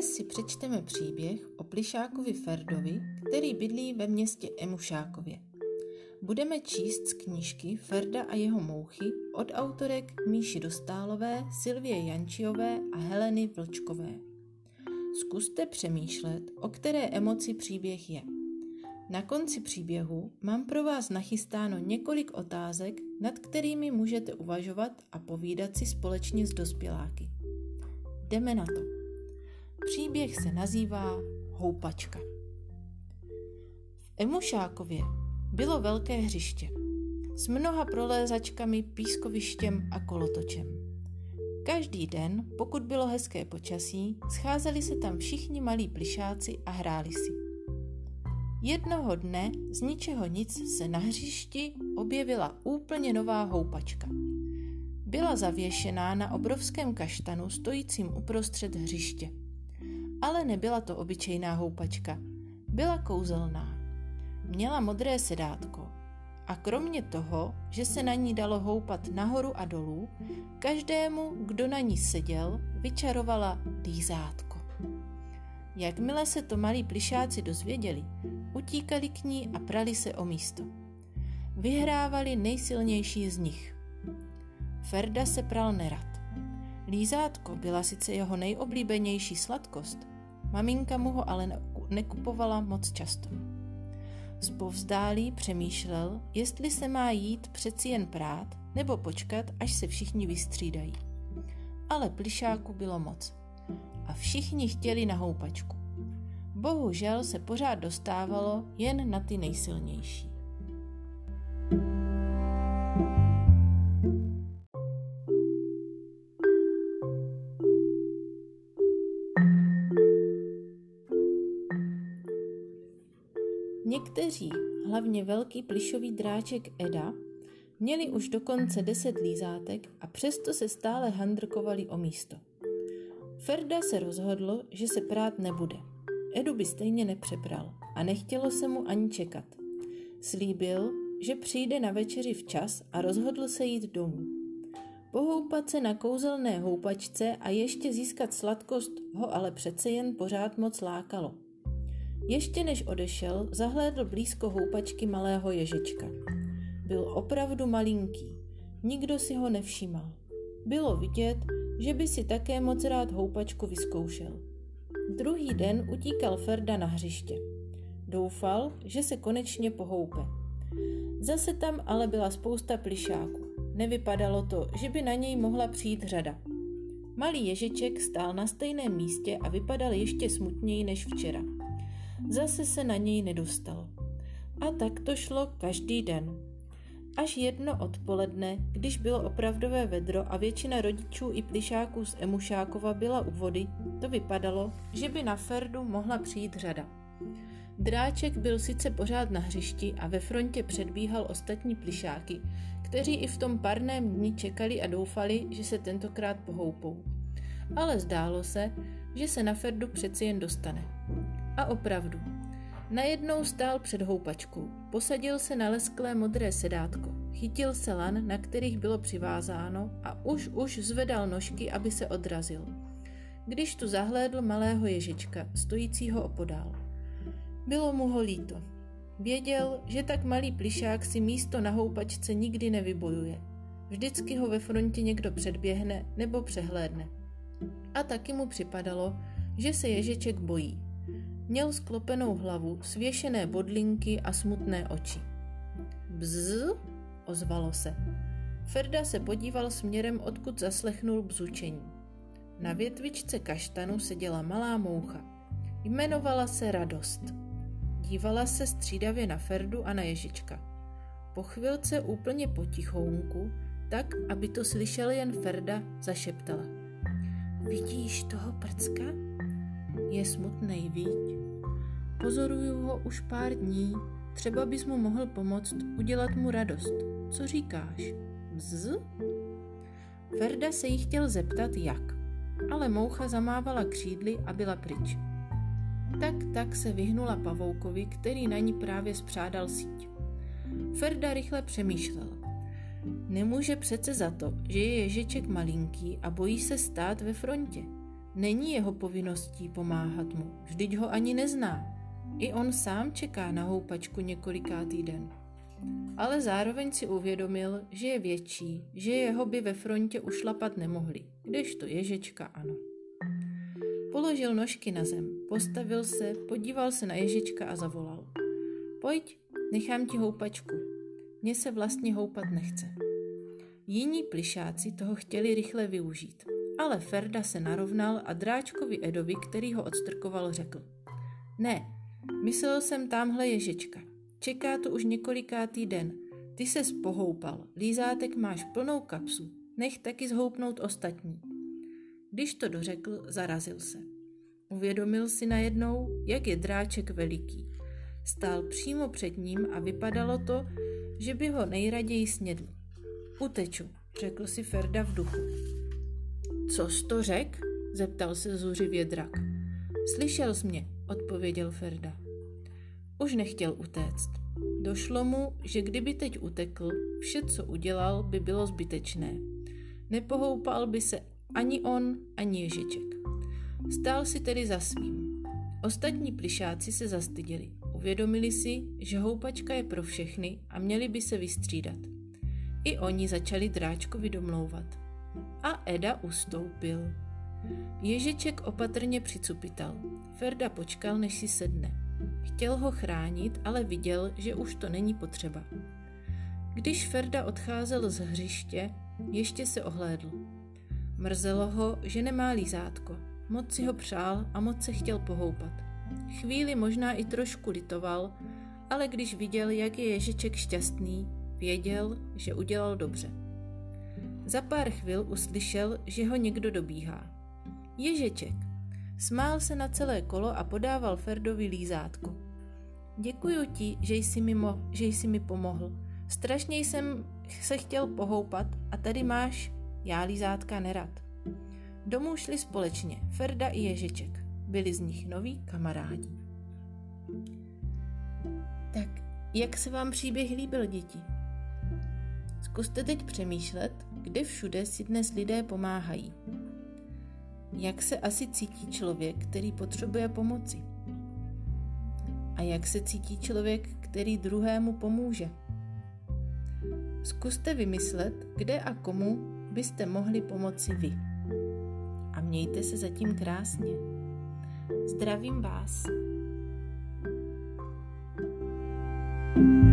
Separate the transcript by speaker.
Speaker 1: Dnes si přečteme příběh o plišákovi Ferdovi, který bydlí ve městě Emušákově. Budeme číst z knížky Ferda a jeho mouchy od autorek Míši Dostálové, Silvie Jančiové a Heleny Vlčkové. Zkuste přemýšlet, o které emoci příběh je. Na konci příběhu mám pro vás nachystáno několik otázek, nad kterými můžete uvažovat a povídat si společně s dospěláky. Jdeme na to. Příběh se nazývá Houpačka. V Emušákově bylo velké hřiště s mnoha prolézačkami, pískovištěm a kolotočem. Každý den, pokud bylo hezké počasí, scházeli se tam všichni malí plišáci a hráli si. Jednoho dne z ničeho nic se na hřišti objevila úplně nová houpačka. Byla zavěšená na obrovském kaštanu stojícím uprostřed hřiště. Ale nebyla to obyčejná houpačka, byla kouzelná. Měla modré sedátko a kromě toho, že se na ní dalo houpat nahoru a dolů, každému, kdo na ní seděl, vyčarovala dýzátko. Jakmile se to malí plišáci dozvěděli, utíkali k ní a prali se o místo. Vyhrávali nejsilnější z nich. Ferda se pral nerad. Lízátko byla sice jeho nejoblíbenější sladkost, maminka mu ho ale nekupovala moc často. Zpovzdálí přemýšlel, jestli se má jít přeci jen prát nebo počkat, až se všichni vystřídají. Ale plišáku bylo moc. A všichni chtěli na houpačku. Bohužel se pořád dostávalo jen na ty nejsilnější. Někteří, hlavně velký plišový dráček Eda, měli už dokonce deset lízátek a přesto se stále handrkovali o místo. Ferda se rozhodl, že se prát nebude. Edu by stejně nepřepral a nechtělo se mu ani čekat. Slíbil, že přijde na večeři včas a rozhodl se jít domů. Pohoupat se na kouzelné houpačce a ještě získat sladkost ho ale přece jen pořád moc lákalo. Ještě než odešel, zahlédl blízko houpačky malého ježečka. Byl opravdu malinký, nikdo si ho nevšímal. Bylo vidět, že by si také moc rád houpačku vyzkoušel. Druhý den utíkal Ferda na hřiště. Doufal, že se konečně pohoupe. Zase tam ale byla spousta plišáků. Nevypadalo to, že by na něj mohla přijít řada. Malý ježeček stál na stejném místě a vypadal ještě smutněji než včera. Zase se na něj nedostal. A tak to šlo každý den. Až jedno odpoledne, když bylo opravdové vedro a většina rodičů i plišáků z Emušákova byla u vody, to vypadalo, že by na Ferdu mohla přijít řada. Dráček byl sice pořád na hřišti a ve frontě předbíhal ostatní plišáky, kteří i v tom parném dni čekali a doufali, že se tentokrát pohoupou. Ale zdálo se, že se na Ferdu přeci jen dostane. A opravdu. Najednou stál před houpačkou, posadil se na lesklé modré sedátko, chytil se lan, na kterých bylo přivázáno a už už zvedal nožky, aby se odrazil. Když tu zahlédl malého ježička, stojícího opodál. Bylo mu ho líto. Věděl, že tak malý plišák si místo na houpačce nikdy nevybojuje. Vždycky ho ve frontě někdo předběhne nebo přehlédne. A taky mu připadalo, že se ježiček bojí. Měl sklopenou hlavu, svěšené bodlinky a smutné oči. Bzz, ozvalo se. Ferda se podíval směrem, odkud zaslechnul bzučení. Na větvičce kaštanu seděla malá moucha. Jmenovala se Radost. Dívala se střídavě na Ferdu a na Ježička. Po chvilce úplně potichounku, tak, aby to slyšel jen Ferda, zašeptala. Vidíš toho prcka? Je smutnej, víť? Pozoruju ho už pár dní, třeba bys mu mohl pomoct udělat mu radost. Co říkáš? Bzz? Ferda se jí chtěl zeptat, jak, ale moucha zamávala křídly a byla pryč. Tak tak se vyhnula pavoukovi, který na ní právě spřádal síť. Ferda rychle přemýšlel. Nemůže přece za to, že je ježiček malinký a bojí se stát ve frontě. Není jeho povinností pomáhat mu, vždyť ho ani nezná. I on sám čeká na houpačku několikátý den. Ale zároveň si uvědomil, že je větší, že jeho by ve frontě ušlapat nemohli, kdežto ježečka ano. Položil nožky na zem, postavil se, podíval se na ježička a zavolal. Pojď, nechám ti houpačku. Mně se vlastně houpat nechce. Jiní plišáci toho chtěli rychle využít, ale Ferda se narovnal a dráčkovi Edovi, který ho odstrkoval, řekl. Ne, myslel jsem tamhle ježička. Čeká to už několikátý den. Ty se pohoupal, lízátek máš plnou kapsu, nech taky zhoupnout ostatní. Když to dořekl, zarazil se. Uvědomil si najednou, jak je dráček veliký. Stál přímo před ním a vypadalo to, že by ho nejraději snědl. Uteču, řekl si Ferda v duchu. Co to řek? zeptal se zuřivě drak. Slyšel jsi mě, odpověděl Ferda. Už nechtěl utéct. Došlo mu, že kdyby teď utekl, vše, co udělal, by bylo zbytečné. Nepohoupal by se ani on, ani Ježiček. Stál si tedy za svým. Ostatní plišáci se zastyděli. Uvědomili si, že houpačka je pro všechny a měli by se vystřídat. I oni začali dráčkovi domlouvat. A Eda ustoupil. Ježiček opatrně přicupital. Ferda počkal, než si sedne. Chtěl ho chránit, ale viděl, že už to není potřeba. Když Ferda odcházel z hřiště, ještě se ohlédl. Mrzelo ho, že nemá lízátko. Moc si ho přál a moc se chtěl pohoupat. Chvíli možná i trošku litoval, ale když viděl, jak je Ježiček šťastný, věděl, že udělal dobře. Za pár chvil uslyšel, že ho někdo dobíhá. Ježeček. Smál se na celé kolo a podával Ferdovi lízátko. Děkuju ti, že jsi, mi mo- že jsi mi pomohl. Strašně jsem se chtěl pohoupat a tady máš, já lízátka nerad. Domů šli společně Ferda i Ježeček. Byli z nich noví kamarádi. Tak, jak se vám příběh líbil, děti? Zkuste teď přemýšlet, kde všude si dnes lidé pomáhají. Jak se asi cítí člověk, který potřebuje pomoci? A jak se cítí člověk, který druhému pomůže? Zkuste vymyslet, kde a komu byste mohli pomoci vy. A mějte se zatím krásně. Zdravím vás. thank you